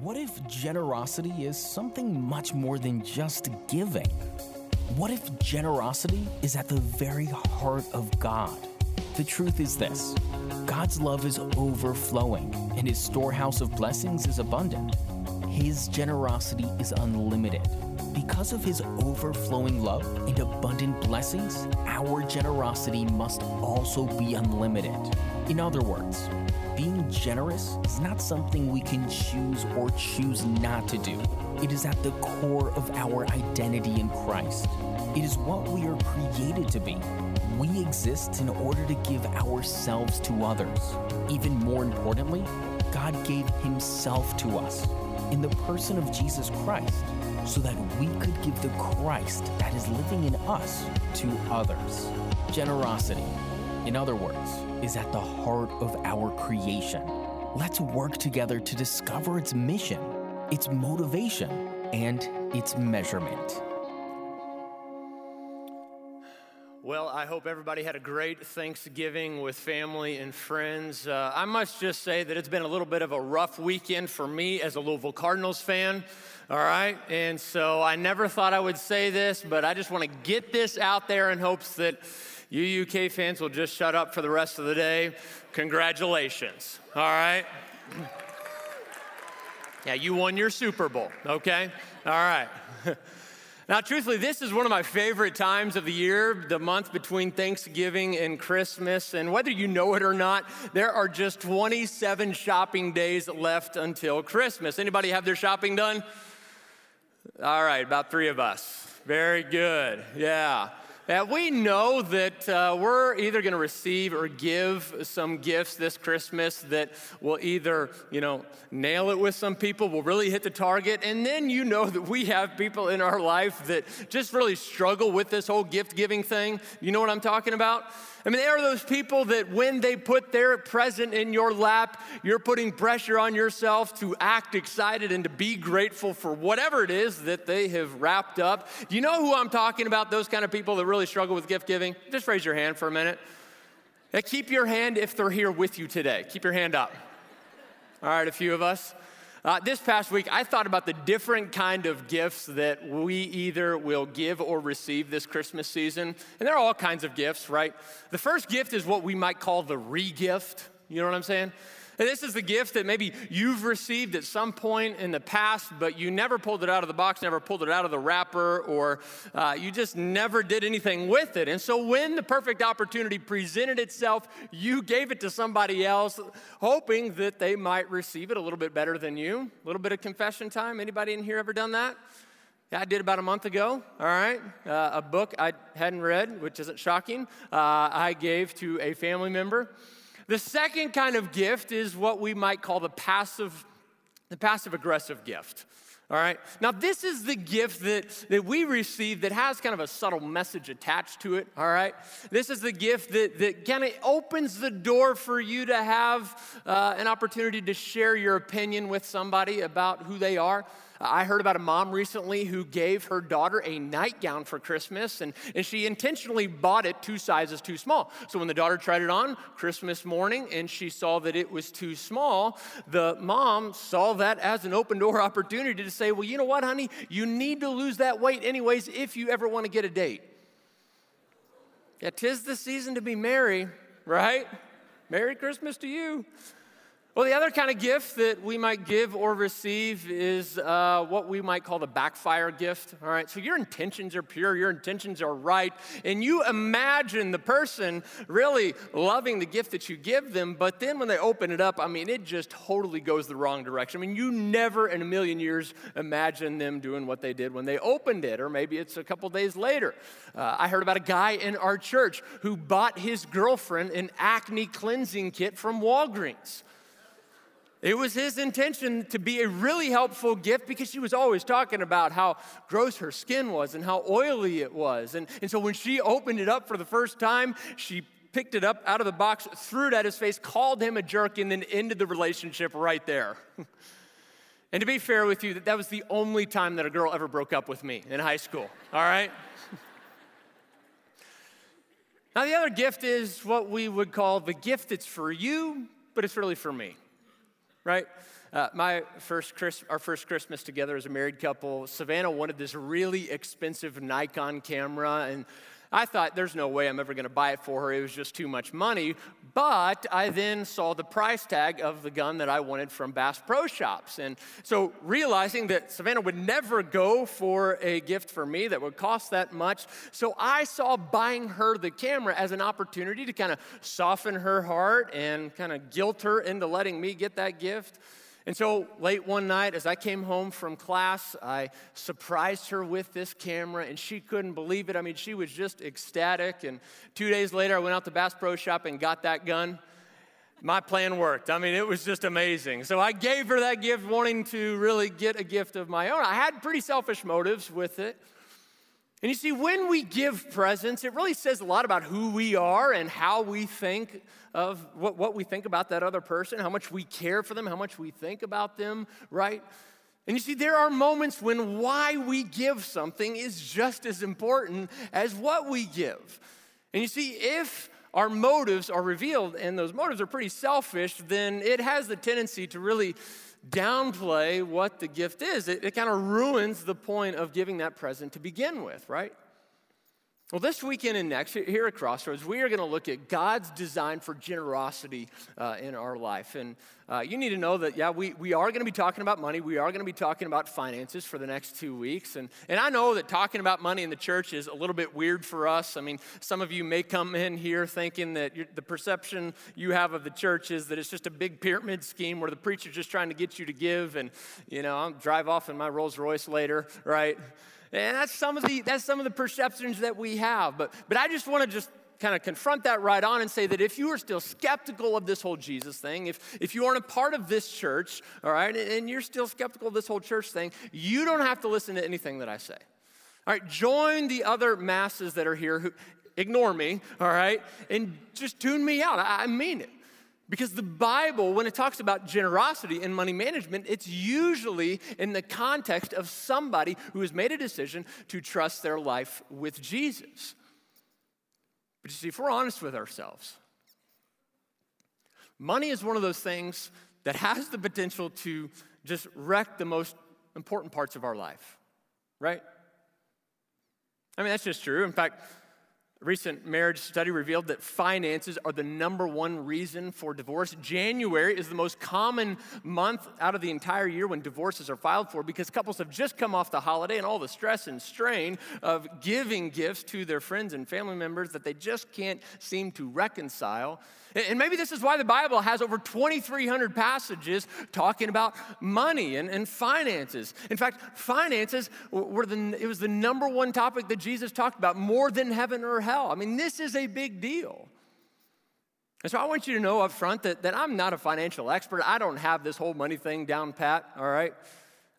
What if generosity is something much more than just giving? What if generosity is at the very heart of God? The truth is this God's love is overflowing, and His storehouse of blessings is abundant. His generosity is unlimited. Because of His overflowing love and abundant blessings, our generosity must also be unlimited. In other words, being generous is not something we can choose or choose not to do. It is at the core of our identity in Christ. It is what we are created to be. We exist in order to give ourselves to others. Even more importantly, God gave Himself to us in the person of Jesus Christ so that we could give the Christ that is living in us to others. Generosity, in other words, is at the heart of our creation. Let's work together to discover its mission, its motivation, and its measurement. Well, I hope everybody had a great Thanksgiving with family and friends. Uh, I must just say that it's been a little bit of a rough weekend for me as a Louisville Cardinals fan. All right. And so I never thought I would say this, but I just want to get this out there in hopes that you UK fans will just shut up for the rest of the day. Congratulations. All right. Yeah, you won your Super Bowl, okay? All right. Now, truthfully, this is one of my favorite times of the year, the month between Thanksgiving and Christmas. And whether you know it or not, there are just 27 shopping days left until Christmas. Anybody have their shopping done? All right, about three of us. Very good. Yeah. Uh, we know that uh, we're either going to receive or give some gifts this Christmas that will either, you know, nail it with some people, will really hit the target. And then you know that we have people in our life that just really struggle with this whole gift giving thing. You know what I'm talking about? I mean, they are those people that when they put their present in your lap, you're putting pressure on yourself to act excited and to be grateful for whatever it is that they have wrapped up. Do you know who I'm talking about? Those kind of people that really struggle with gift giving? Just raise your hand for a minute. Keep your hand if they're here with you today. Keep your hand up. All right, a few of us. Uh, this past week, I thought about the different kind of gifts that we either will give or receive this Christmas season. And there are all kinds of gifts, right? The first gift is what we might call the re-gift. You know what I'm saying? And this is the gift that maybe you've received at some point in the past, but you never pulled it out of the box, never pulled it out of the wrapper, or uh, you just never did anything with it. And so when the perfect opportunity presented itself, you gave it to somebody else, hoping that they might receive it a little bit better than you. A little bit of confession time. Anybody in here ever done that? Yeah, I did about a month ago, all right. Uh, a book I hadn't read, which isn't shocking, uh, I gave to a family member. The second kind of gift is what we might call the passive, the passive aggressive gift. All right. Now, this is the gift that, that we receive that has kind of a subtle message attached to it. All right. This is the gift that, that kind of opens the door for you to have uh, an opportunity to share your opinion with somebody about who they are. I heard about a mom recently who gave her daughter a nightgown for Christmas, and, and she intentionally bought it two sizes too small. So when the daughter tried it on Christmas morning and she saw that it was too small, the mom saw that as an open door opportunity to say, Well, you know what, honey? You need to lose that weight anyways if you ever want to get a date. Yeah, tis the season to be merry, right? Merry Christmas to you. Well, the other kind of gift that we might give or receive is uh, what we might call the backfire gift. All right, so your intentions are pure, your intentions are right, and you imagine the person really loving the gift that you give them, but then when they open it up, I mean, it just totally goes the wrong direction. I mean, you never in a million years imagine them doing what they did when they opened it, or maybe it's a couple days later. Uh, I heard about a guy in our church who bought his girlfriend an acne cleansing kit from Walgreens. It was his intention to be a really helpful gift because she was always talking about how gross her skin was and how oily it was. And, and so when she opened it up for the first time, she picked it up out of the box, threw it at his face, called him a jerk, and then ended the relationship right there. and to be fair with you, that that was the only time that a girl ever broke up with me in high school, all right? now, the other gift is what we would call the gift that's for you, but it's really for me right? Uh, my first Chris, our first Christmas together as a married couple, Savannah wanted this really expensive Nikon camera, and I thought there's no way I'm ever going to buy it for her. It was just too much money. But I then saw the price tag of the gun that I wanted from Bass Pro Shops. And so realizing that Savannah would never go for a gift for me that would cost that much, so I saw buying her the camera as an opportunity to kind of soften her heart and kind of guilt her into letting me get that gift. And so late one night, as I came home from class, I surprised her with this camera, and she couldn't believe it. I mean, she was just ecstatic. And two days later, I went out to Bass Pro Shop and got that gun. My plan worked. I mean, it was just amazing. So I gave her that gift, wanting to really get a gift of my own. I had pretty selfish motives with it. And you see, when we give presents, it really says a lot about who we are and how we think of what, what we think about that other person, how much we care for them, how much we think about them, right? And you see, there are moments when why we give something is just as important as what we give. And you see, if our motives are revealed and those motives are pretty selfish, then it has the tendency to really downplay what the gift is. It, it kind of ruins the point of giving that present to begin with, right? Well, this weekend and next, here at Crossroads, we are going to look at God's design for generosity uh, in our life. And uh, you need to know that, yeah, we, we are going to be talking about money. We are going to be talking about finances for the next two weeks. And, and I know that talking about money in the church is a little bit weird for us. I mean, some of you may come in here thinking that the perception you have of the church is that it's just a big pyramid scheme where the preacher's just trying to get you to give. And, you know, I'll drive off in my Rolls Royce later, right? And that's some of the, that's some of the perceptions that we have. But, but I just want to just kind of confront that right on and say that if you are still skeptical of this whole Jesus thing, if, if you aren't a part of this church, all right, and you're still skeptical of this whole church thing, you don't have to listen to anything that I say. All right, join the other masses that are here who ignore me, all right, and just tune me out. I, I mean it. Because the Bible, when it talks about generosity and money management, it's usually in the context of somebody who has made a decision to trust their life with Jesus. But you see, if we're honest with ourselves, money is one of those things that has the potential to just wreck the most important parts of our life, right? I mean, that's just true. In fact, a recent marriage study revealed that finances are the number one reason for divorce. January is the most common month out of the entire year when divorces are filed for because couples have just come off the holiday and all the stress and strain of giving gifts to their friends and family members that they just can't seem to reconcile. And maybe this is why the Bible has over 2,300 passages talking about money and, and finances. In fact, finances were the, it was the number one topic that Jesus talked about more than heaven or hell. I mean, this is a big deal. And so I want you to know up front that, that I'm not a financial expert. I don't have this whole money thing down pat, all right?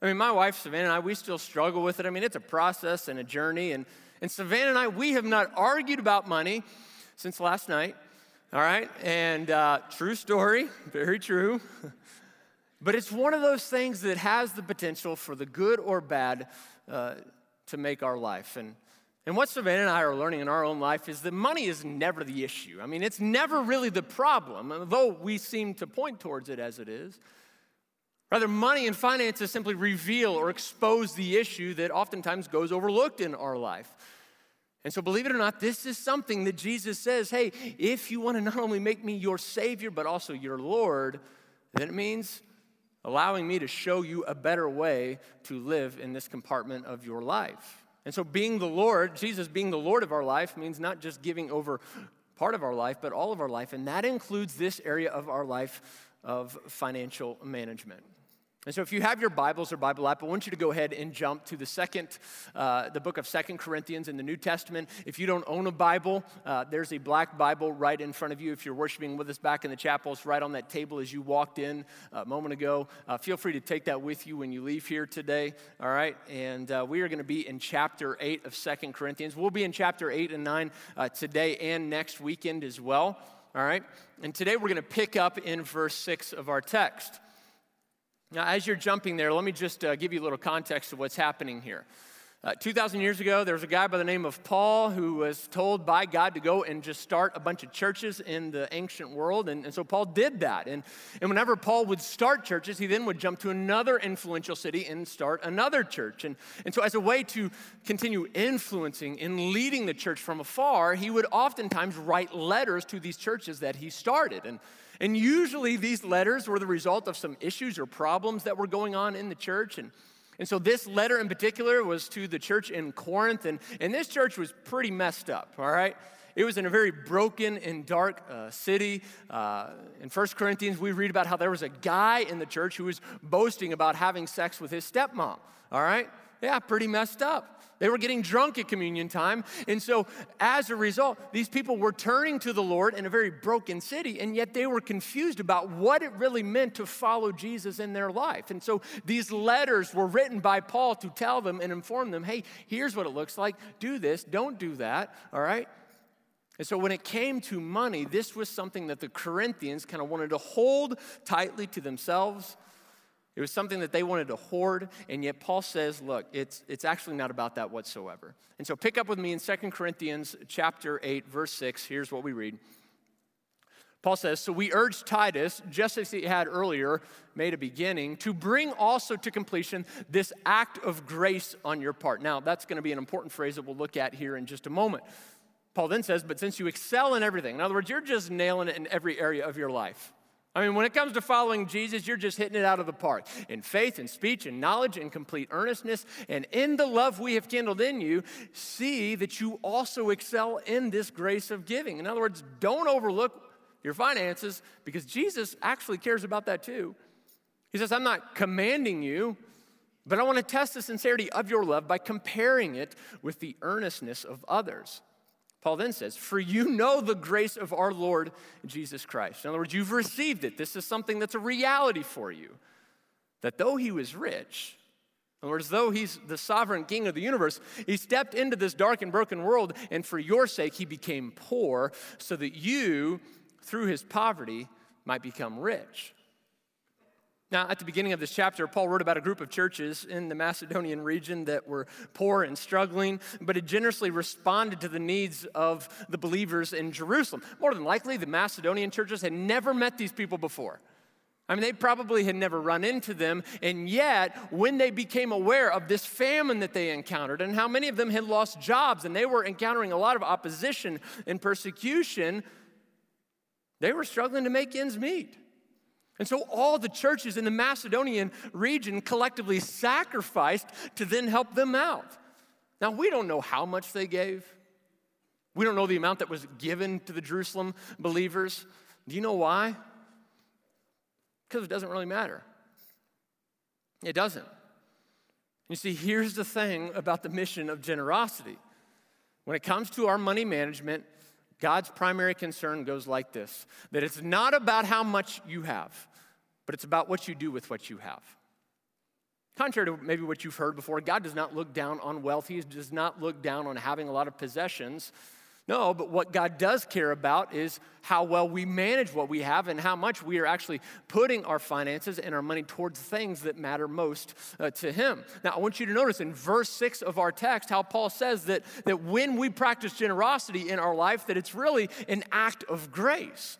I mean, my wife, Savannah, and I, we still struggle with it. I mean, it's a process and a journey. And, and Savannah and I, we have not argued about money since last night. All right? And uh, true story, very true. but it's one of those things that has the potential for the good or bad uh, to make our life. And, and what Savannah and I are learning in our own life is that money is never the issue. I mean, it's never really the problem, though we seem to point towards it as it is. Rather, money and finances simply reveal or expose the issue that oftentimes goes overlooked in our life. And so, believe it or not, this is something that Jesus says hey, if you want to not only make me your Savior, but also your Lord, then it means allowing me to show you a better way to live in this compartment of your life. And so, being the Lord, Jesus being the Lord of our life, means not just giving over part of our life, but all of our life. And that includes this area of our life of financial management. And so, if you have your Bibles or Bible app, I want you to go ahead and jump to the second, uh, the book of Second Corinthians in the New Testament. If you don't own a Bible, uh, there's a black Bible right in front of you. If you're worshiping with us back in the chapel, it's right on that table as you walked in a moment ago. Uh, feel free to take that with you when you leave here today. All right, and uh, we are going to be in chapter eight of Second Corinthians. We'll be in chapter eight and nine uh, today and next weekend as well. All right, and today we're going to pick up in verse six of our text. Now, as you're jumping there, let me just uh, give you a little context of what's happening here. Uh, 2,000 years ago, there was a guy by the name of Paul who was told by God to go and just start a bunch of churches in the ancient world. And, and so Paul did that. And, and whenever Paul would start churches, he then would jump to another influential city and start another church. And, and so, as a way to continue influencing and leading the church from afar, he would oftentimes write letters to these churches that he started. And, and usually, these letters were the result of some issues or problems that were going on in the church. And and so this letter in particular was to the church in Corinth, and, and this church was pretty messed up, all right? It was in a very broken and dark uh, city. Uh, in 1 Corinthians, we read about how there was a guy in the church who was boasting about having sex with his stepmom, all right? Yeah, pretty messed up. They were getting drunk at communion time. And so, as a result, these people were turning to the Lord in a very broken city, and yet they were confused about what it really meant to follow Jesus in their life. And so, these letters were written by Paul to tell them and inform them hey, here's what it looks like. Do this, don't do that, all right? And so, when it came to money, this was something that the Corinthians kind of wanted to hold tightly to themselves it was something that they wanted to hoard, and yet Paul says, look, it's, it's actually not about that whatsoever. And so pick up with me in 2 Corinthians chapter 8, verse 6. Here's what we read. Paul says, So we urge Titus, just as he had earlier made a beginning, to bring also to completion this act of grace on your part. Now, that's going to be an important phrase that we'll look at here in just a moment. Paul then says, But since you excel in everything, in other words, you're just nailing it in every area of your life. I mean, when it comes to following Jesus, you're just hitting it out of the park in faith and speech and knowledge and complete earnestness. And in the love we have kindled in you, see that you also excel in this grace of giving. In other words, don't overlook your finances because Jesus actually cares about that too. He says, I'm not commanding you, but I want to test the sincerity of your love by comparing it with the earnestness of others. Paul then says, For you know the grace of our Lord Jesus Christ. In other words, you've received it. This is something that's a reality for you. That though he was rich, in other words, though he's the sovereign king of the universe, he stepped into this dark and broken world, and for your sake, he became poor so that you, through his poverty, might become rich. Now, at the beginning of this chapter, Paul wrote about a group of churches in the Macedonian region that were poor and struggling, but had generously responded to the needs of the believers in Jerusalem. More than likely, the Macedonian churches had never met these people before. I mean, they probably had never run into them, and yet, when they became aware of this famine that they encountered and how many of them had lost jobs and they were encountering a lot of opposition and persecution, they were struggling to make ends meet. And so all the churches in the Macedonian region collectively sacrificed to then help them out. Now, we don't know how much they gave. We don't know the amount that was given to the Jerusalem believers. Do you know why? Because it doesn't really matter. It doesn't. You see, here's the thing about the mission of generosity. When it comes to our money management, God's primary concern goes like this that it's not about how much you have, but it's about what you do with what you have. Contrary to maybe what you've heard before, God does not look down on wealth, He does not look down on having a lot of possessions. No, but what God does care about is how well we manage what we have and how much we are actually putting our finances and our money towards things that matter most uh, to Him. Now, I want you to notice in verse 6 of our text how Paul says that, that when we practice generosity in our life, that it's really an act of grace.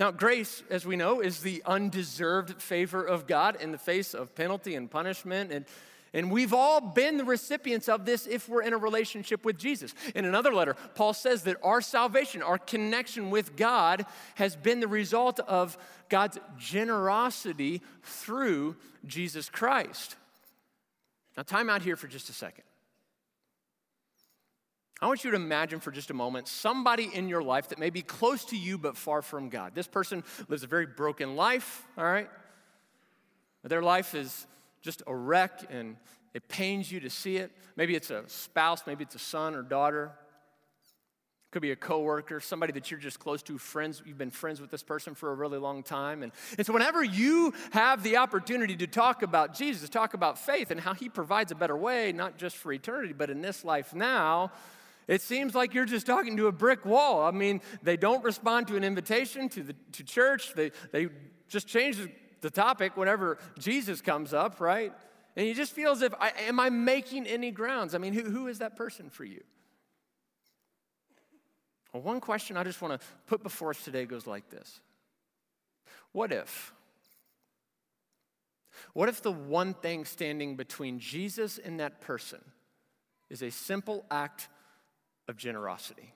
Now, grace, as we know, is the undeserved favor of God in the face of penalty and punishment and and we've all been the recipients of this if we're in a relationship with Jesus. In another letter, Paul says that our salvation, our connection with God, has been the result of God's generosity through Jesus Christ. Now, time out here for just a second. I want you to imagine for just a moment somebody in your life that may be close to you but far from God. This person lives a very broken life, all right? Their life is just a wreck and it pains you to see it. Maybe it's a spouse, maybe it's a son or daughter. Could be a coworker, somebody that you're just close to, friends, you've been friends with this person for a really long time. And, and so whenever you have the opportunity to talk about Jesus, talk about faith and how he provides a better way, not just for eternity, but in this life now, it seems like you're just talking to a brick wall. I mean, they don't respond to an invitation to the to church. They they just change the topic whenever Jesus comes up, right? And you just feel as if, I, am I making any grounds? I mean, who, who is that person for you? Well, one question I just want to put before us today goes like this What if? What if the one thing standing between Jesus and that person is a simple act of generosity?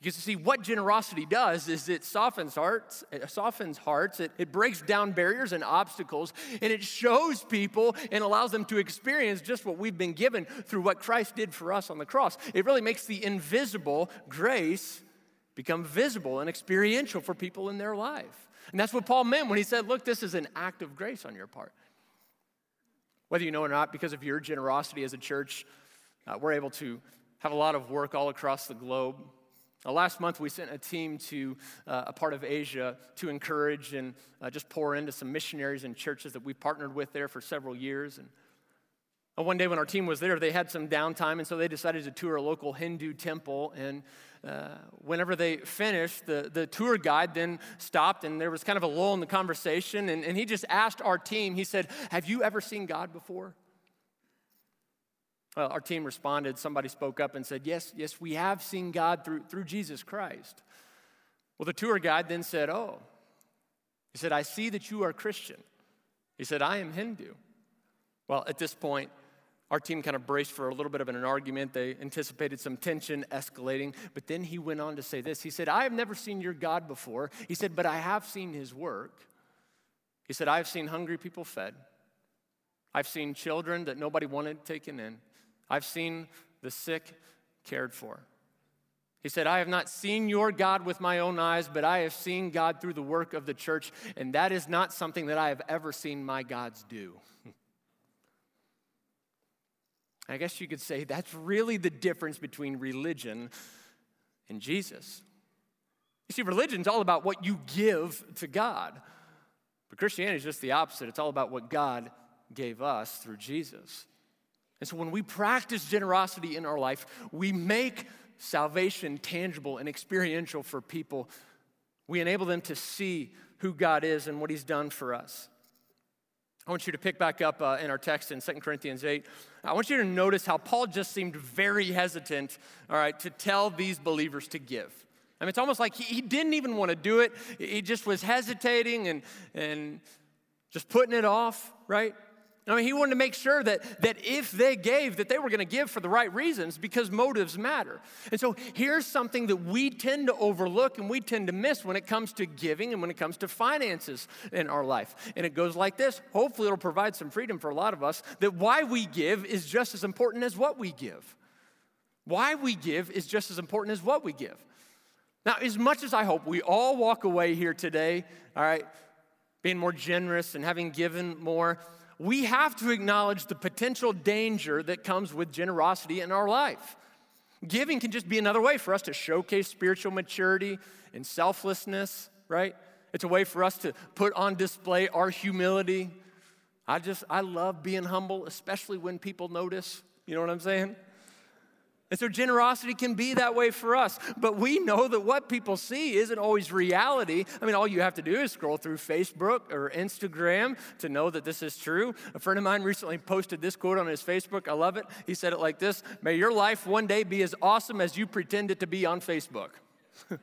Because you see, what generosity does is it softens hearts, it softens hearts, it, it breaks down barriers and obstacles, and it shows people and allows them to experience just what we've been given through what Christ did for us on the cross. It really makes the invisible grace become visible and experiential for people in their life. And that's what Paul meant when he said, Look, this is an act of grace on your part. Whether you know it or not, because of your generosity as a church, uh, we're able to have a lot of work all across the globe. Uh, last month, we sent a team to uh, a part of Asia to encourage and uh, just pour into some missionaries and churches that we've partnered with there for several years. And uh, one day, when our team was there, they had some downtime, and so they decided to tour a local Hindu temple. And uh, whenever they finished, the, the tour guide then stopped, and there was kind of a lull in the conversation. And, and he just asked our team, he said, Have you ever seen God before? Well, our team responded. Somebody spoke up and said, Yes, yes, we have seen God through, through Jesus Christ. Well, the tour guide then said, Oh, he said, I see that you are Christian. He said, I am Hindu. Well, at this point, our team kind of braced for a little bit of an argument. They anticipated some tension escalating, but then he went on to say this. He said, I have never seen your God before. He said, but I have seen his work. He said, I've seen hungry people fed. I've seen children that nobody wanted taken in. I've seen the sick cared for. He said, I have not seen your God with my own eyes, but I have seen God through the work of the church, and that is not something that I have ever seen my gods do. I guess you could say that's really the difference between religion and Jesus. You see, religion's all about what you give to God, but Christianity is just the opposite. It's all about what God gave us through Jesus. And so when we practice generosity in our life, we make salvation tangible and experiential for people. We enable them to see who God is and what He's done for us. I want you to pick back up uh, in our text in 2 Corinthians 8. I want you to notice how Paul just seemed very hesitant, all right, to tell these believers to give. I mean, it's almost like he, he didn't even want to do it. He just was hesitating and, and just putting it off, right? I mean, he wanted to make sure that, that if they gave, that they were going to give for the right reasons because motives matter. And so here's something that we tend to overlook and we tend to miss when it comes to giving and when it comes to finances in our life. And it goes like this. Hopefully, it'll provide some freedom for a lot of us that why we give is just as important as what we give. Why we give is just as important as what we give. Now, as much as I hope we all walk away here today, all right, being more generous and having given more, we have to acknowledge the potential danger that comes with generosity in our life. Giving can just be another way for us to showcase spiritual maturity and selflessness, right? It's a way for us to put on display our humility. I just, I love being humble, especially when people notice. You know what I'm saying? And so generosity can be that way for us. But we know that what people see isn't always reality. I mean, all you have to do is scroll through Facebook or Instagram to know that this is true. A friend of mine recently posted this quote on his Facebook. I love it. He said it like this May your life one day be as awesome as you pretend it to be on Facebook. but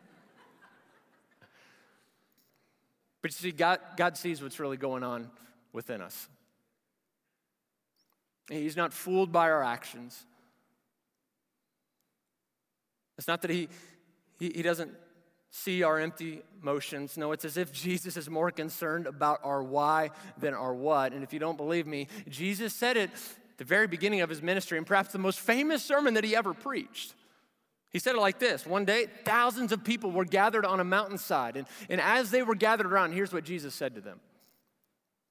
you see, God, God sees what's really going on within us. He's not fooled by our actions. It's not that he, he, he doesn't see our empty motions. No, it's as if Jesus is more concerned about our why than our what. And if you don't believe me, Jesus said it the very beginning of his ministry, and perhaps the most famous sermon that he ever preached. He said it like this One day, thousands of people were gathered on a mountainside. And, and as they were gathered around, here's what Jesus said to them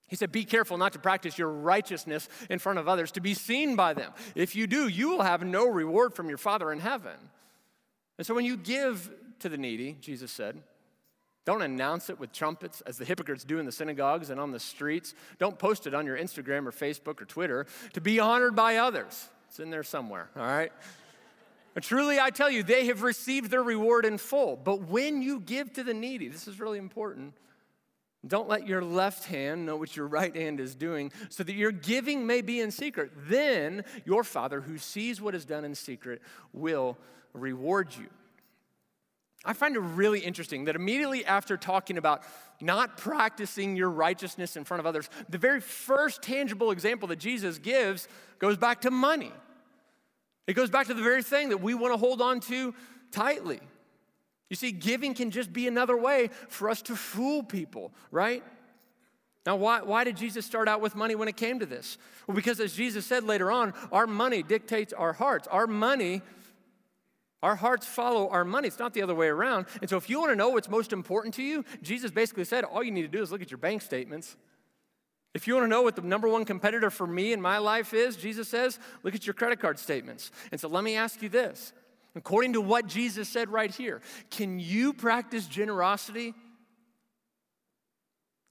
He said, Be careful not to practice your righteousness in front of others, to be seen by them. If you do, you will have no reward from your Father in heaven. And so when you give to the needy, Jesus said, don't announce it with trumpets as the hypocrites do in the synagogues and on the streets. Don't post it on your Instagram or Facebook or Twitter to be honored by others. It's in there somewhere, all right? But truly, I tell you, they have received their reward in full. But when you give to the needy, this is really important, Don't let your left hand know what your right hand is doing, so that your giving may be in secret. Then your Father, who sees what is done in secret, will reward you. I find it really interesting that immediately after talking about not practicing your righteousness in front of others, the very first tangible example that Jesus gives goes back to money. It goes back to the very thing that we want to hold on to tightly. You see, giving can just be another way for us to fool people, right? Now, why, why did Jesus start out with money when it came to this? Well, because as Jesus said later on, our money dictates our hearts. Our money, our hearts follow our money. It's not the other way around. And so, if you want to know what's most important to you, Jesus basically said all you need to do is look at your bank statements. If you want to know what the number one competitor for me in my life is, Jesus says, look at your credit card statements. And so, let me ask you this According to what Jesus said right here, can you practice generosity?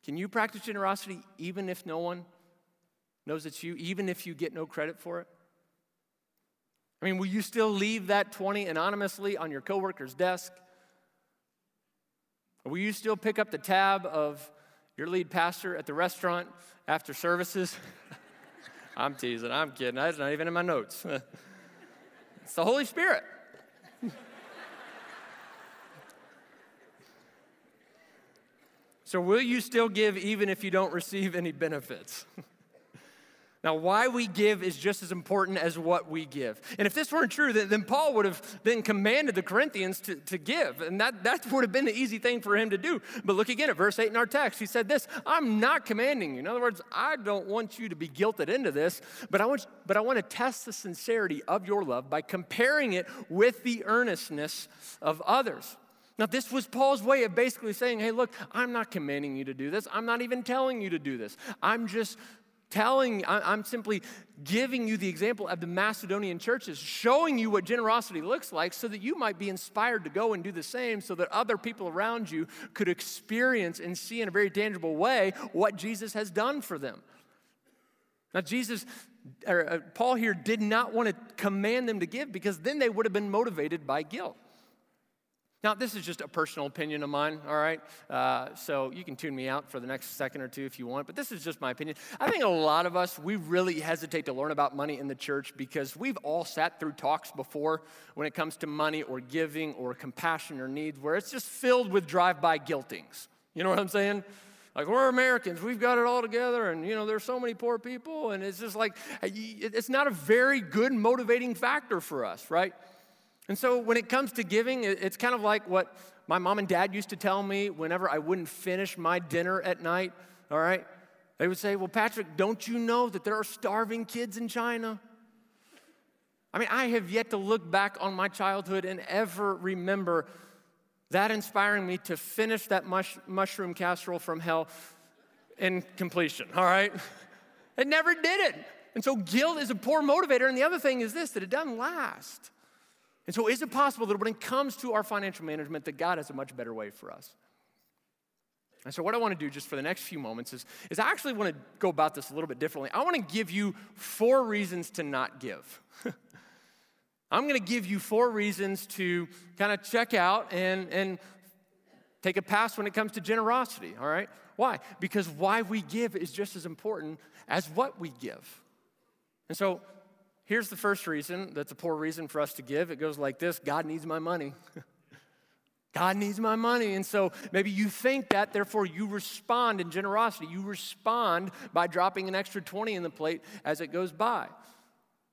Can you practice generosity even if no one knows it's you, even if you get no credit for it? I mean, will you still leave that 20 anonymously on your coworker's desk? Or will you still pick up the tab of your lead pastor at the restaurant after services? I'm teasing, I'm kidding. That's not even in my notes. it's the Holy Spirit. So, will you still give even if you don't receive any benefits? Now, why we give is just as important as what we give. And if this weren't true, then, then Paul would have then commanded the Corinthians to, to give. And that, that would have been the easy thing for him to do. But look again at verse 8 in our text. He said this I'm not commanding you. In other words, I don't want you to be guilted into this, but I want, but I want to test the sincerity of your love by comparing it with the earnestness of others. Now, this was Paul's way of basically saying, hey, look, I'm not commanding you to do this. I'm not even telling you to do this. I'm just telling, I'm simply giving you the example of the Macedonian churches, showing you what generosity looks like so that you might be inspired to go and do the same, so that other people around you could experience and see in a very tangible way what Jesus has done for them. Now, Jesus, or uh, Paul here did not want to command them to give because then they would have been motivated by guilt. Now, this is just a personal opinion of mine, all right? Uh, so you can tune me out for the next second or two if you want, but this is just my opinion. I think a lot of us, we really hesitate to learn about money in the church because we've all sat through talks before when it comes to money or giving or compassion or needs where it's just filled with drive by guiltings. You know what I'm saying? Like, we're Americans, we've got it all together, and you know, there's so many poor people, and it's just like, it's not a very good motivating factor for us, right? And so when it comes to giving, it's kind of like what my mom and dad used to tell me whenever I wouldn't finish my dinner at night, all right? They would say, Well, Patrick, don't you know that there are starving kids in China? I mean, I have yet to look back on my childhood and ever remember that inspiring me to finish that mush, mushroom casserole from hell in completion, all right? It never did it. And so guilt is a poor motivator. And the other thing is this that it doesn't last. And so, is it possible that when it comes to our financial management, that God has a much better way for us? And so, what I want to do just for the next few moments is, is I actually want to go about this a little bit differently. I want to give you four reasons to not give. I'm going to give you four reasons to kind of check out and, and take a pass when it comes to generosity, all right? Why? Because why we give is just as important as what we give. And so, Here's the first reason that's a poor reason for us to give. It goes like this God needs my money. God needs my money. And so maybe you think that, therefore you respond in generosity. You respond by dropping an extra 20 in the plate as it goes by.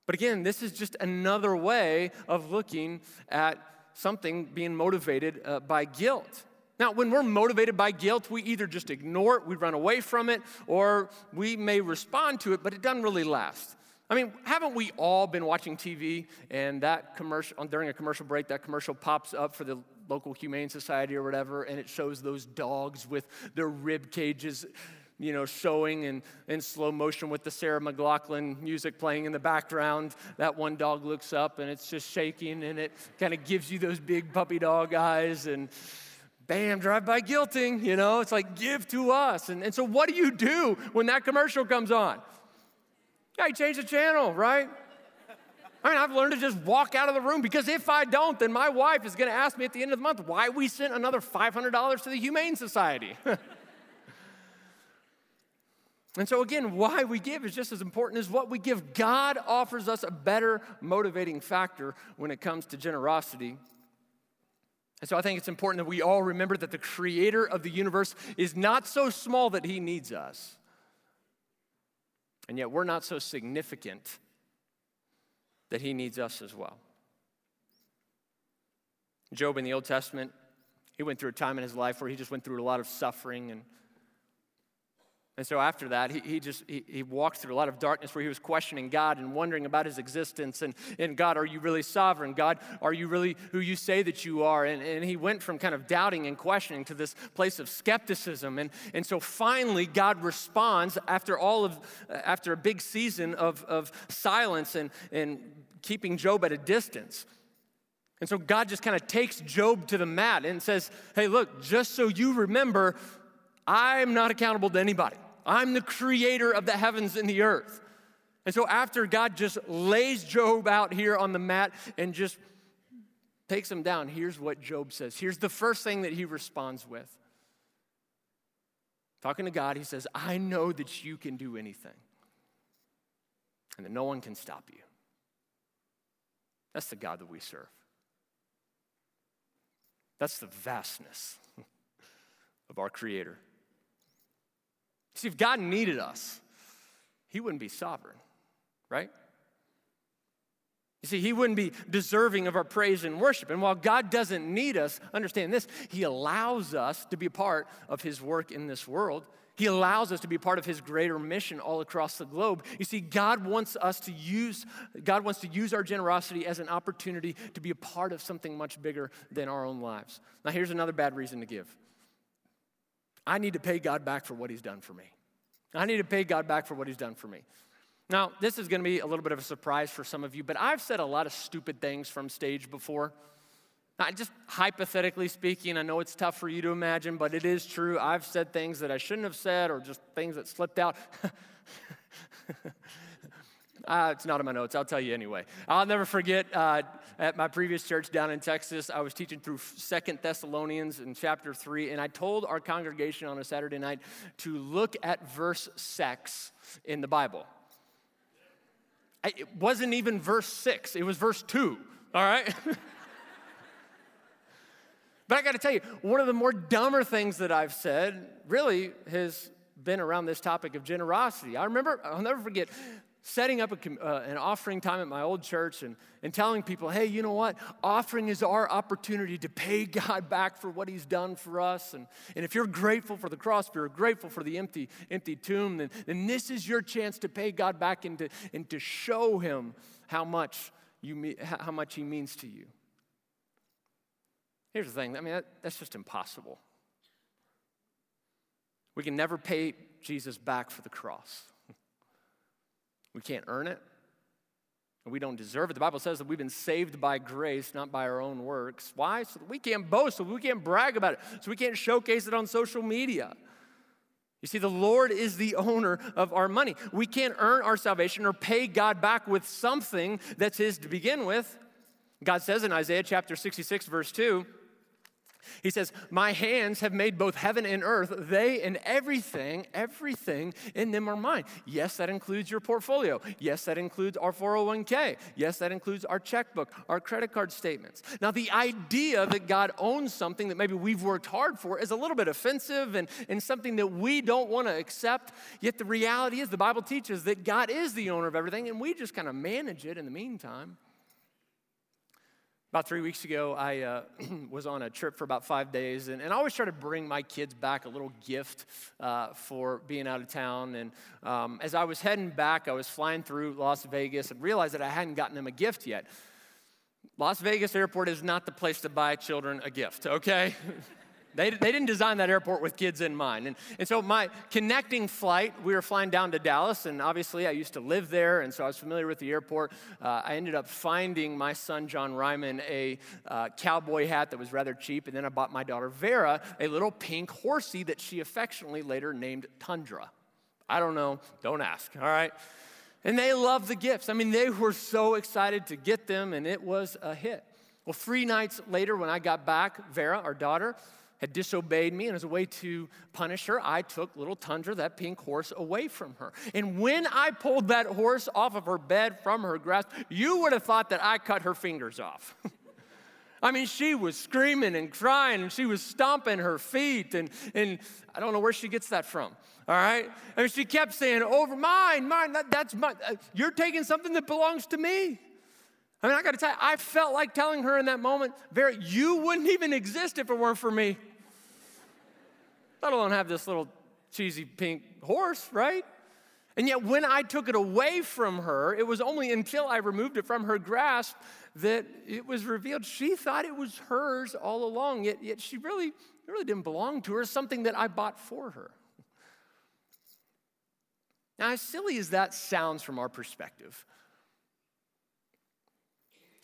But again, this is just another way of looking at something being motivated uh, by guilt. Now, when we're motivated by guilt, we either just ignore it, we run away from it, or we may respond to it, but it doesn't really last. I mean, haven't we all been watching TV and that commercial, during a commercial break, that commercial pops up for the local humane society or whatever, and it shows those dogs with their rib cages, you know, showing in, in slow motion with the Sarah McLachlan music playing in the background. That one dog looks up and it's just shaking and it kind of gives you those big puppy dog eyes and bam, drive by guilting, you know, it's like give to us. And, and so what do you do when that commercial comes on? Yeah, you change the channel, right? I mean, I've learned to just walk out of the room because if I don't, then my wife is going to ask me at the end of the month why we sent another $500 to the Humane Society. And so, again, why we give is just as important as what we give. God offers us a better motivating factor when it comes to generosity. And so, I think it's important that we all remember that the creator of the universe is not so small that he needs us. And yet, we're not so significant that he needs us as well. Job in the Old Testament, he went through a time in his life where he just went through a lot of suffering and and so after that, he, he just he, he, walked through a lot of darkness where he was questioning God and wondering about his existence. And, and God, are you really sovereign? God, are you really who you say that you are? And, and he went from kind of doubting and questioning to this place of skepticism. And, and so finally, God responds after all of after a big season of, of silence and, and keeping Job at a distance. And so God just kind of takes Job to the mat and says, Hey, look, just so you remember, I'm not accountable to anybody. I'm the creator of the heavens and the earth. And so after God just lays Job out here on the mat and just takes him down, here's what Job says. Here's the first thing that he responds with. Talking to God, he says, I know that you can do anything and that no one can stop you. That's the God that we serve. That's the vastness of our Creator. See, if God needed us, He wouldn't be sovereign, right? You see, He wouldn't be deserving of our praise and worship. And while God doesn't need us, understand this, He allows us to be part of His work in this world. He allows us to be part of his greater mission all across the globe. You see, God wants us to use, God wants to use our generosity as an opportunity to be a part of something much bigger than our own lives. Now, here's another bad reason to give. I need to pay God back for what He's done for me. I need to pay God back for what He's done for me. Now, this is going to be a little bit of a surprise for some of you, but I've said a lot of stupid things from stage before. Now, just hypothetically speaking, I know it's tough for you to imagine, but it is true. I've said things that I shouldn't have said or just things that slipped out. Uh, it's not in my notes. I'll tell you anyway. I'll never forget uh, at my previous church down in Texas, I was teaching through Second Thessalonians in chapter 3, and I told our congregation on a Saturday night to look at verse 6 in the Bible. It wasn't even verse 6, it was verse 2, all right? but I got to tell you, one of the more dumber things that I've said really has been around this topic of generosity. I remember, I'll never forget, setting up a, uh, an offering time at my old church and, and telling people, hey, you know what? Offering is our opportunity to pay God back for what He's done for us. And, and if you're grateful for the cross, if you're grateful for the empty, empty tomb, then, then this is your chance to pay God back and to, and to show Him how much, you, how much He means to you. Here's the thing I mean, that, that's just impossible. We can never pay Jesus back for the cross. We can't earn it. We don't deserve it. The Bible says that we've been saved by grace, not by our own works. Why? So that we can't boast, so we can't brag about it, so we can't showcase it on social media. You see, the Lord is the owner of our money. We can't earn our salvation or pay God back with something that's His to begin with. God says in Isaiah chapter 66, verse 2, he says, My hands have made both heaven and earth. They and everything, everything in them are mine. Yes, that includes your portfolio. Yes, that includes our 401k. Yes, that includes our checkbook, our credit card statements. Now, the idea that God owns something that maybe we've worked hard for is a little bit offensive and, and something that we don't want to accept. Yet the reality is, the Bible teaches that God is the owner of everything, and we just kind of manage it in the meantime. About three weeks ago, I uh, was on a trip for about five days, and, and, I always try to bring my kids back a little gift uh, for being out of town. And um, as I was heading back, I was flying through Las Vegas and realized that I hadn't gotten them a gift yet. Las Vegas airport is not the place to buy children a gift, okay? They, they didn't design that airport with kids in mind. And, and so, my connecting flight, we were flying down to Dallas, and obviously, I used to live there, and so I was familiar with the airport. Uh, I ended up finding my son, John Ryman, a uh, cowboy hat that was rather cheap, and then I bought my daughter, Vera, a little pink horsey that she affectionately later named Tundra. I don't know, don't ask, all right? And they loved the gifts. I mean, they were so excited to get them, and it was a hit. Well, three nights later, when I got back, Vera, our daughter, had disobeyed me, and as a way to punish her, I took little Tundra, that pink horse, away from her. And when I pulled that horse off of her bed from her grasp, you would have thought that I cut her fingers off. I mean, she was screaming and crying and she was stomping her feet, and, and I don't know where she gets that from. All right? And she kept saying, Over mine, mine, that, that's mine. Uh, you're taking something that belongs to me. I mean, I got to tell you, I felt like telling her in that moment, Vera, you wouldn't even exist if it weren't for me let alone have this little cheesy pink horse, right? And yet, when I took it away from her, it was only until I removed it from her grasp that it was revealed she thought it was hers all along. Yet, yet she really, really didn't belong to her, something that I bought for her. Now, as silly as that sounds from our perspective,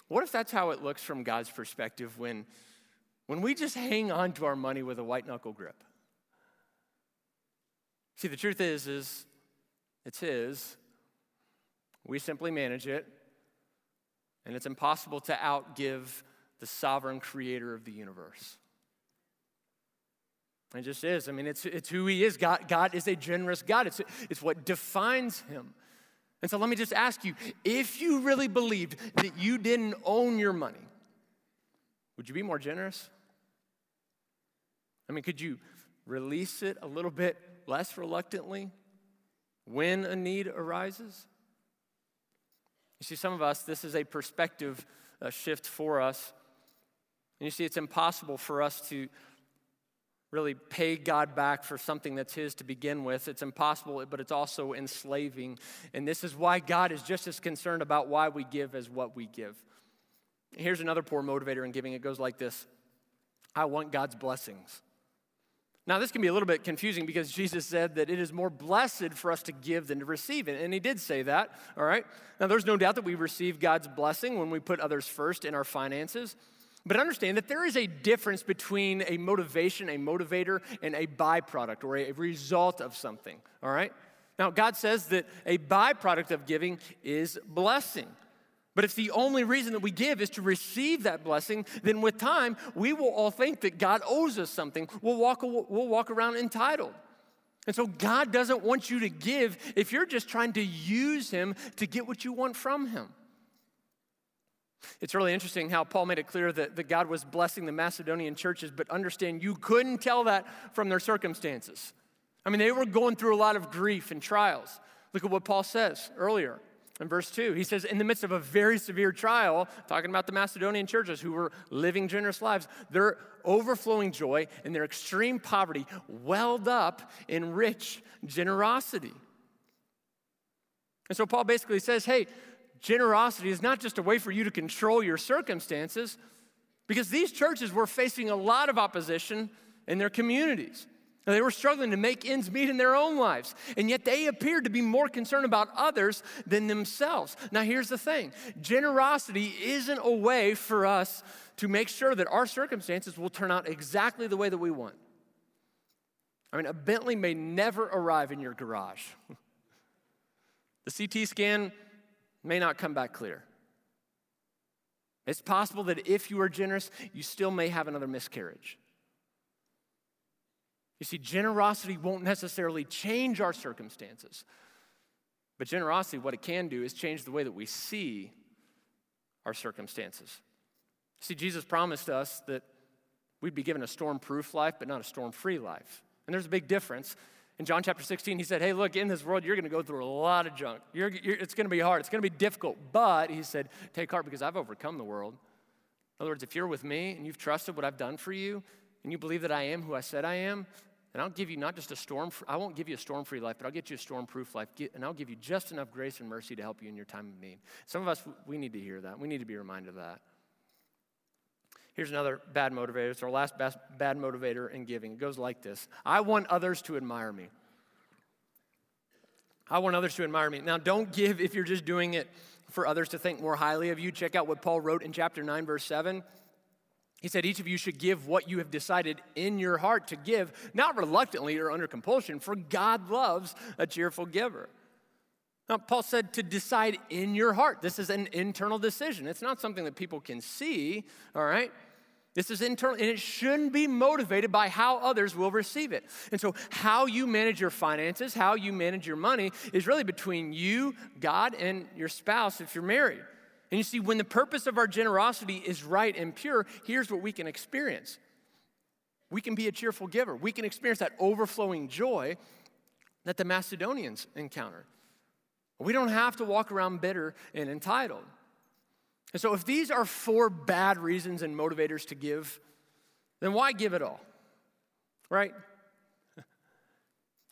what if that's how it looks from God's perspective when, when we just hang on to our money with a white knuckle grip? See, the truth is, is it's His. We simply manage it, and it's impossible to outgive the sovereign creator of the universe. It just is. I mean, it's, it's who He is. God, God is a generous God, it's, it's what defines Him. And so let me just ask you if you really believed that you didn't own your money, would you be more generous? I mean, could you release it a little bit less reluctantly when a need arises? You see, some of us, this is a perspective uh, shift for us. And you see, it's impossible for us to really pay God back for something that's His to begin with. It's impossible, but it's also enslaving. And this is why God is just as concerned about why we give as what we give. Here's another poor motivator in giving it goes like this I want God's blessings. Now, this can be a little bit confusing because Jesus said that it is more blessed for us to give than to receive. It. And he did say that, all right? Now, there's no doubt that we receive God's blessing when we put others first in our finances. But understand that there is a difference between a motivation, a motivator, and a byproduct or a result of something, all right? Now, God says that a byproduct of giving is blessing. But if the only reason that we give is to receive that blessing, then with time, we will all think that God owes us something. We'll walk, we'll walk around entitled. And so God doesn't want you to give if you're just trying to use Him to get what you want from Him. It's really interesting how Paul made it clear that, that God was blessing the Macedonian churches, but understand you couldn't tell that from their circumstances. I mean, they were going through a lot of grief and trials. Look at what Paul says earlier. In verse 2, he says, In the midst of a very severe trial, talking about the Macedonian churches who were living generous lives, their overflowing joy and their extreme poverty welled up in rich generosity. And so Paul basically says, Hey, generosity is not just a way for you to control your circumstances, because these churches were facing a lot of opposition in their communities. They were struggling to make ends meet in their own lives, and yet they appeared to be more concerned about others than themselves. Now, here's the thing generosity isn't a way for us to make sure that our circumstances will turn out exactly the way that we want. I mean, a Bentley may never arrive in your garage, the CT scan may not come back clear. It's possible that if you are generous, you still may have another miscarriage. You see, generosity won't necessarily change our circumstances, but generosity, what it can do is change the way that we see our circumstances. See, Jesus promised us that we'd be given a storm proof life, but not a storm free life. And there's a big difference. In John chapter 16, he said, Hey, look, in this world, you're going to go through a lot of junk. You're, you're, it's going to be hard. It's going to be difficult. But he said, Take heart because I've overcome the world. In other words, if you're with me and you've trusted what I've done for you, and you believe that I am who I said I am, and I'll give you not just a storm, I won't give you a storm free life, but I'll get you a storm proof life. And I'll give you just enough grace and mercy to help you in your time of need. Some of us, we need to hear that. We need to be reminded of that. Here's another bad motivator. It's our last bad motivator in giving. It goes like this I want others to admire me. I want others to admire me. Now, don't give if you're just doing it for others to think more highly of you. Check out what Paul wrote in chapter 9, verse 7. He said, Each of you should give what you have decided in your heart to give, not reluctantly or under compulsion, for God loves a cheerful giver. Now, Paul said to decide in your heart. This is an internal decision. It's not something that people can see, all right? This is internal, and it shouldn't be motivated by how others will receive it. And so, how you manage your finances, how you manage your money, is really between you, God, and your spouse if you're married. And you see, when the purpose of our generosity is right and pure, here's what we can experience we can be a cheerful giver, we can experience that overflowing joy that the Macedonians encounter. We don't have to walk around bitter and entitled. And so, if these are four bad reasons and motivators to give, then why give it all? Right?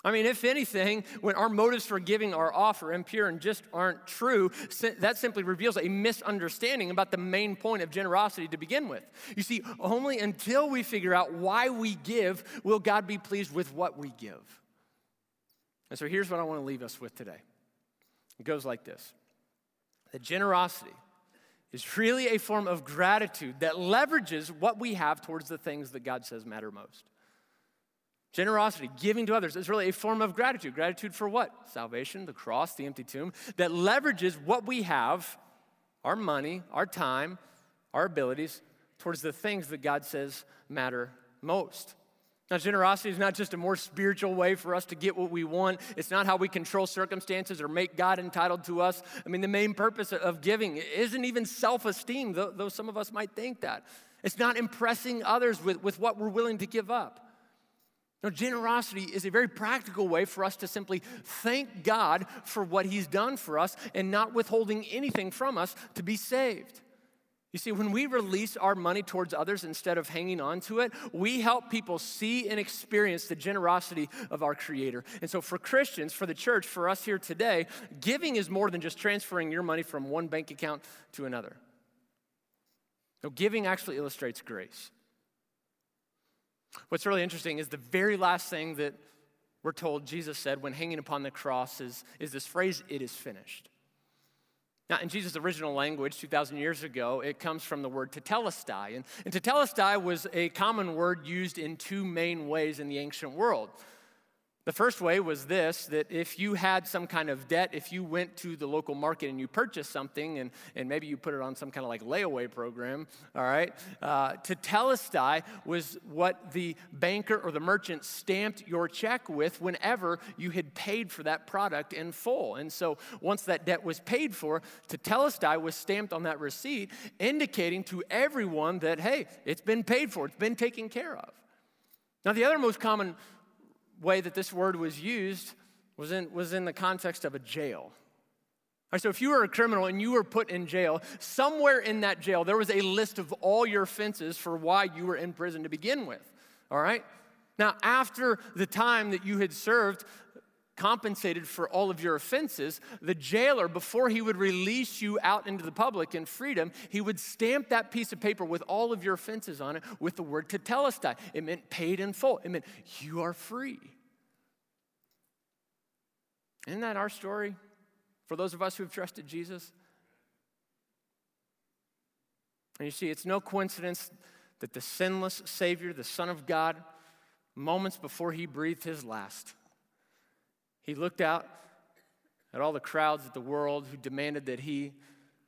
I mean, if anything, when our motives for giving are off or impure and just aren't true, that simply reveals a misunderstanding about the main point of generosity to begin with. You see, only until we figure out why we give will God be pleased with what we give. And so here's what I want to leave us with today it goes like this that generosity is really a form of gratitude that leverages what we have towards the things that God says matter most. Generosity, giving to others, is really a form of gratitude. Gratitude for what? Salvation, the cross, the empty tomb, that leverages what we have our money, our time, our abilities towards the things that God says matter most. Now, generosity is not just a more spiritual way for us to get what we want. It's not how we control circumstances or make God entitled to us. I mean, the main purpose of giving isn't even self esteem, though, some of us might think that. It's not impressing others with, with what we're willing to give up. Now, generosity is a very practical way for us to simply thank God for what He's done for us and not withholding anything from us to be saved. You see, when we release our money towards others instead of hanging on to it, we help people see and experience the generosity of our Creator. And so, for Christians, for the church, for us here today, giving is more than just transferring your money from one bank account to another. No, giving actually illustrates grace. What's really interesting is the very last thing that we're told Jesus said when hanging upon the cross is, is this phrase, it is finished. Now, in Jesus' original language, 2,000 years ago, it comes from the word tetelestai. And, and tetelestai was a common word used in two main ways in the ancient world. The first way was this that if you had some kind of debt, if you went to the local market and you purchased something, and, and maybe you put it on some kind of like layaway program, all right, uh, tetelestai was what the banker or the merchant stamped your check with whenever you had paid for that product in full. And so once that debt was paid for, tetelestai was stamped on that receipt, indicating to everyone that, hey, it's been paid for, it's been taken care of. Now, the other most common way that this word was used was in, was in the context of a jail. Right, so if you were a criminal and you were put in jail, somewhere in that jail there was a list of all your offenses for why you were in prison to begin with. All right? Now, after the time that you had served, compensated for all of your offenses, the jailer, before he would release you out into the public in freedom, he would stamp that piece of paper with all of your offenses on it with the word tetelestai. It meant paid in full, it meant you are free. Isn't that our story for those of us who have trusted Jesus? And you see, it's no coincidence that the sinless Savior, the Son of God, moments before he breathed his last, he looked out at all the crowds of the world who demanded that he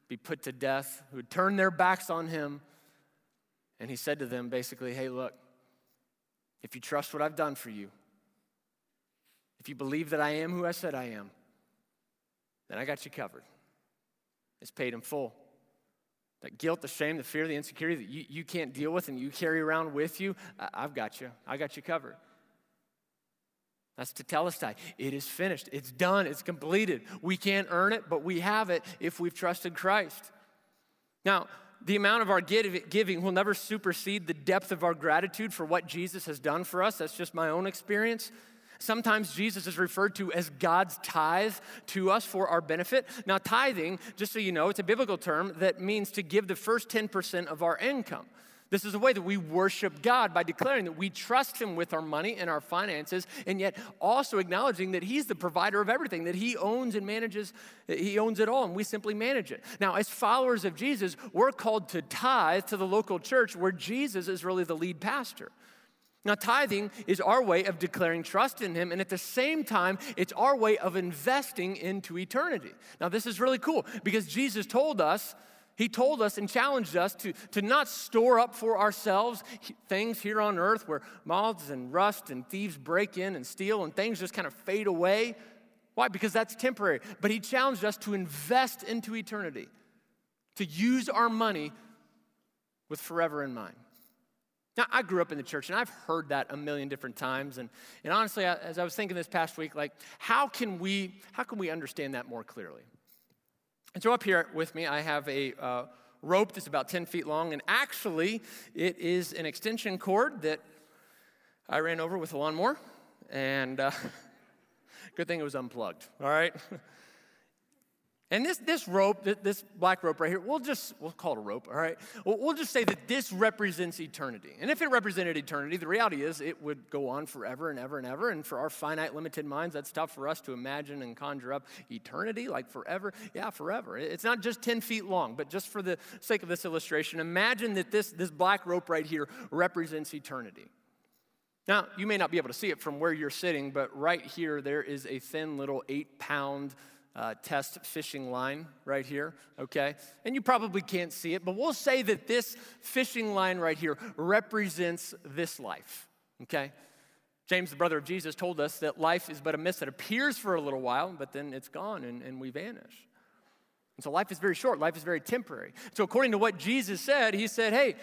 be put to death, who had turned their backs on him. And he said to them basically, hey, look, if you trust what I've done for you, if you believe that I am who I said I am, then I got you covered. It's paid in full. That guilt, the shame, the fear, the insecurity that you, you can't deal with and you carry around with you, I, I've got you. I got you covered. That's to tell tetelestai. It is finished. It's done. It's completed. We can't earn it, but we have it if we've trusted Christ. Now, the amount of our giving will never supersede the depth of our gratitude for what Jesus has done for us. That's just my own experience. Sometimes Jesus is referred to as God's tithe to us for our benefit. Now, tithing, just so you know, it's a biblical term that means to give the first 10% of our income. This is a way that we worship God by declaring that we trust Him with our money and our finances, and yet also acknowledging that He's the provider of everything, that He owns and manages, He owns it all, and we simply manage it. Now, as followers of Jesus, we're called to tithe to the local church where Jesus is really the lead pastor. Now, tithing is our way of declaring trust in Him, and at the same time, it's our way of investing into eternity. Now, this is really cool because Jesus told us He told us and challenged us to, to not store up for ourselves things here on earth where moths and rust and thieves break in and steal and things just kind of fade away. Why? Because that's temporary. But He challenged us to invest into eternity, to use our money with forever in mind. Now, I grew up in the church and I've heard that a million different times. And, and honestly, as I was thinking this past week, like, how can we, how can we understand that more clearly? And so up here with me, I have a uh, rope that's about 10 feet long, and actually, it is an extension cord that I ran over with a lawnmower, and uh, good thing it was unplugged, all right? And this, this rope, this black rope right here, we'll just, we'll call it a rope, all right? We'll, just say that this represents eternity. And if it represented eternity, the reality is it would go on forever and ever and ever. And for our finite, limited minds, that's tough for us to imagine and conjure up eternity, like forever. Yeah, forever. It's not just 10 feet long, but just for the sake of this illustration, imagine that this, this black rope right here represents eternity. Now, you may not be able to see it from where you're sitting, but right here, there is a thin little eight pound uh, test fishing line right here, okay? And you probably can't see it, but we'll say that this fishing line right here represents this life, okay? James, the brother of Jesus, told us that life is but a mist that appears for a little while, but then it's gone and, and we vanish. And so life is very short, life is very temporary. So according to what Jesus said, he said, hey,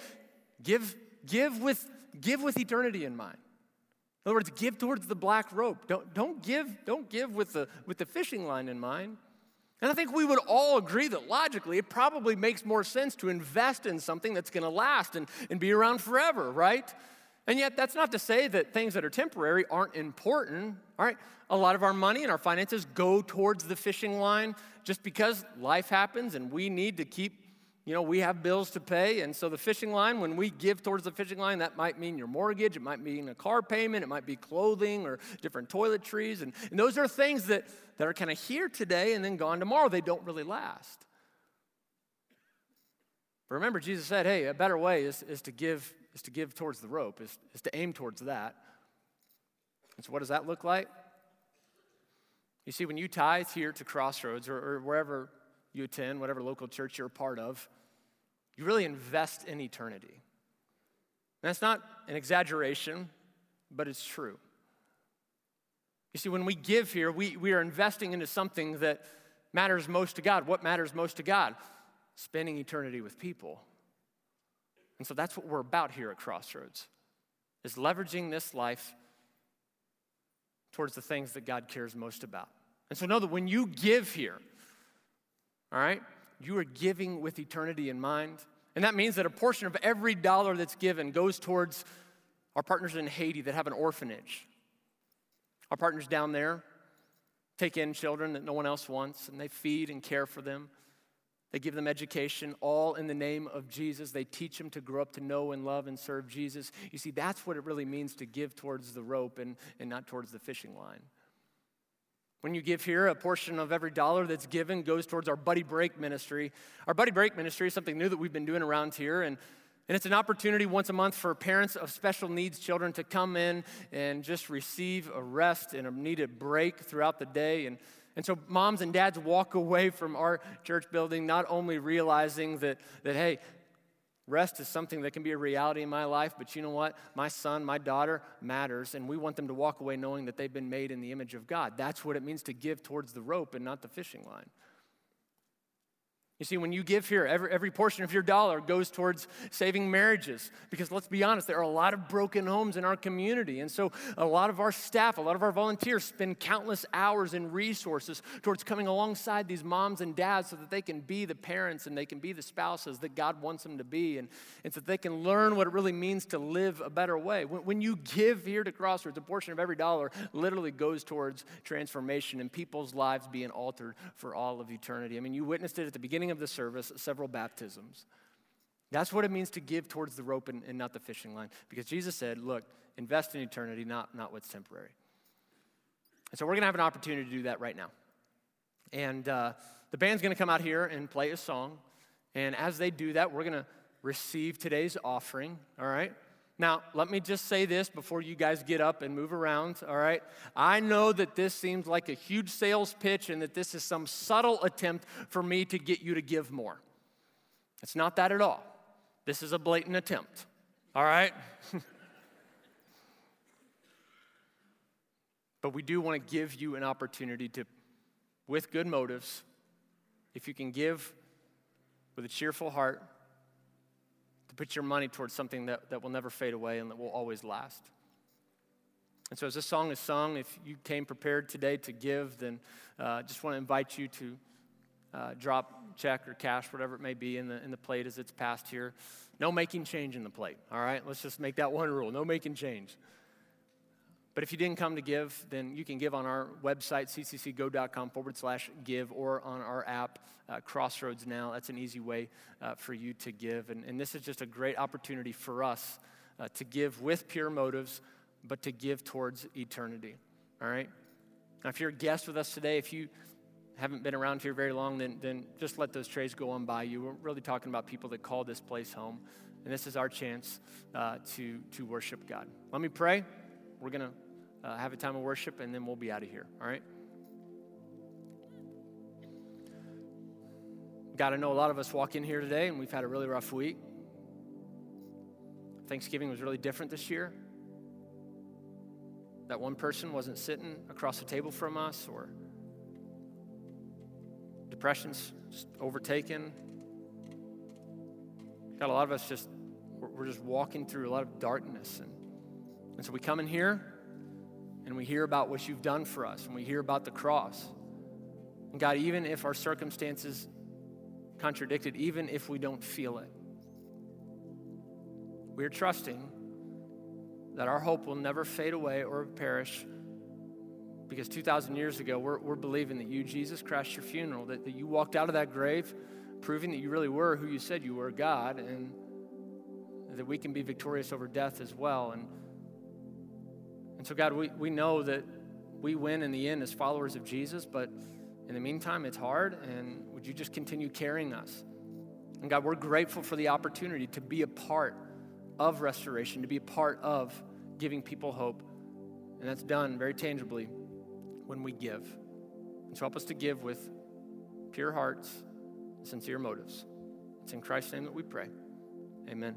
give, give, with, give with eternity in mind. In other words, give towards the black rope. Don't, don't give, don't give with, the, with the fishing line in mind. And I think we would all agree that logically it probably makes more sense to invest in something that's going to last and, and be around forever, right? And yet, that's not to say that things that are temporary aren't important. All right, a lot of our money and our finances go towards the fishing line just because life happens and we need to keep you know, we have bills to pay. And so the fishing line, when we give towards the fishing line, that might mean your mortgage, it might mean a car payment, it might be clothing or different toiletries. And, and those are things that, that are kind of here today and then gone tomorrow. They don't really last. But remember, Jesus said, hey, a better way is, is, to, give, is to give towards the rope, is, is to aim towards that. And so, what does that look like? You see, when you tithe here to Crossroads or, or wherever you attend, whatever local church you're a part of, you really invest in eternity. And that's not an exaggeration, but it's true. You see, when we give here, we, we are investing into something that matters most to God. What matters most to God? Spending eternity with people. And so that's what we're about here at Crossroads, is leveraging this life towards the things that God cares most about. And so know that when you give here, all right? You are giving with eternity in mind. And that means that a portion of every dollar that's given goes towards our partners in Haiti that have an orphanage. Our partners down there take in children that no one else wants, and they feed and care for them. They give them education, all in the name of Jesus. They teach them to grow up to know and love and serve Jesus. You see, that's what it really means to give towards the rope and, and not towards the fishing line. When you give here, a portion of every dollar that's given goes towards our Buddy Break ministry. Our Buddy Break ministry is something new that we've been doing around here, and, and it's an opportunity once a month for parents of special needs children to come in and just receive a rest and a needed break throughout the day. And, and so moms and dads walk away from our church building not only realizing that, that hey, Rest is something that can be a reality in my life, but you know what? My son, my daughter matters, and we want them to walk away knowing that they've been made in the image of God. That's what it means to give towards the rope and not the fishing line. You see, when you give here, every, every portion of your dollar goes towards saving marriages. Because let's be honest, there are a lot of broken homes in our community. And so a lot of our staff, a lot of our volunteers spend countless hours and resources towards coming alongside these moms and dads so that they can be the parents and they can be the spouses that God wants them to be. And, and so they can learn what it really means to live a better way. When, when you give here to Crossroads, a portion of every dollar literally goes towards transformation and people's lives being altered for all of eternity. I mean, you witnessed it at the beginning beginning of the service several baptisms. That's what it means to give towards the rope and, and not the fishing line. Because Jesus said, look, invest in eternity, not, not what's temporary. And so we're going to have an opportunity to do that right now. And uh, the band's going to come out here and play a song. And as they do that, we're going to receive today's offering, all right? Now, let me just say this before you guys get up and move around, all right? I know that this seems like a huge sales pitch and that this is some subtle attempt for me to get you to give more. It's not that at all. This is a blatant attempt, all right? but we do want to give you an opportunity to, with good motives, if you can give with a cheerful heart, put your money towards something that, that will never fade away and that will always last. And so, as this song is sung, if you came prepared today to give, then uh, just want to invite you to uh, drop check or cash, whatever it may be, in the, in the plate as it's passed here. No making change in the plate, all right? Let's just make that one rule no making change. But if you didn't come to give, then you can give on our website, cccgo.com forward slash give, or on our app, uh, Crossroads Now. That's an easy way uh, for you to give. And, and, this is just a great opportunity for us uh, to give with pure motives, but to give towards eternity. All right? Now, if you're a guest with us today, if you haven't been around here very long, then, then just let those trays go on by you. We're really talking about people that call this place home. And this is our chance uh, to, to worship God. Let me pray. We're going to uh, have a time of worship, and then we'll be out of here. All right? God, I know a lot of us walk in here today, and we've had a really rough week. Thanksgiving was really different this year. That one person wasn't sitting across the table from us, or depression's just overtaken. Got a lot of us just, we're just walking through a lot of darkness. And, and so we come in here and we hear about what you've done for us and we hear about the cross. And God, even if our circumstances contradicted, even if we don't feel it, we're trusting that our hope will never fade away or perish because 2,000 years ago, we're, we're believing that you, Jesus, crashed your funeral, that, that you walked out of that grave proving that you really were who you said you were, God, and that we can be victorious over death as well. And, and so, God, we, we know that we win in the end as followers of Jesus, but in the meantime, it's hard, and would you just continue carrying us? And God, we're grateful for the opportunity to be a part of restoration, to be a part of giving people hope. And that's done very tangibly when we give. And so help us to give with pure hearts, sincere motives. It's in Christ's name that we pray. Amen.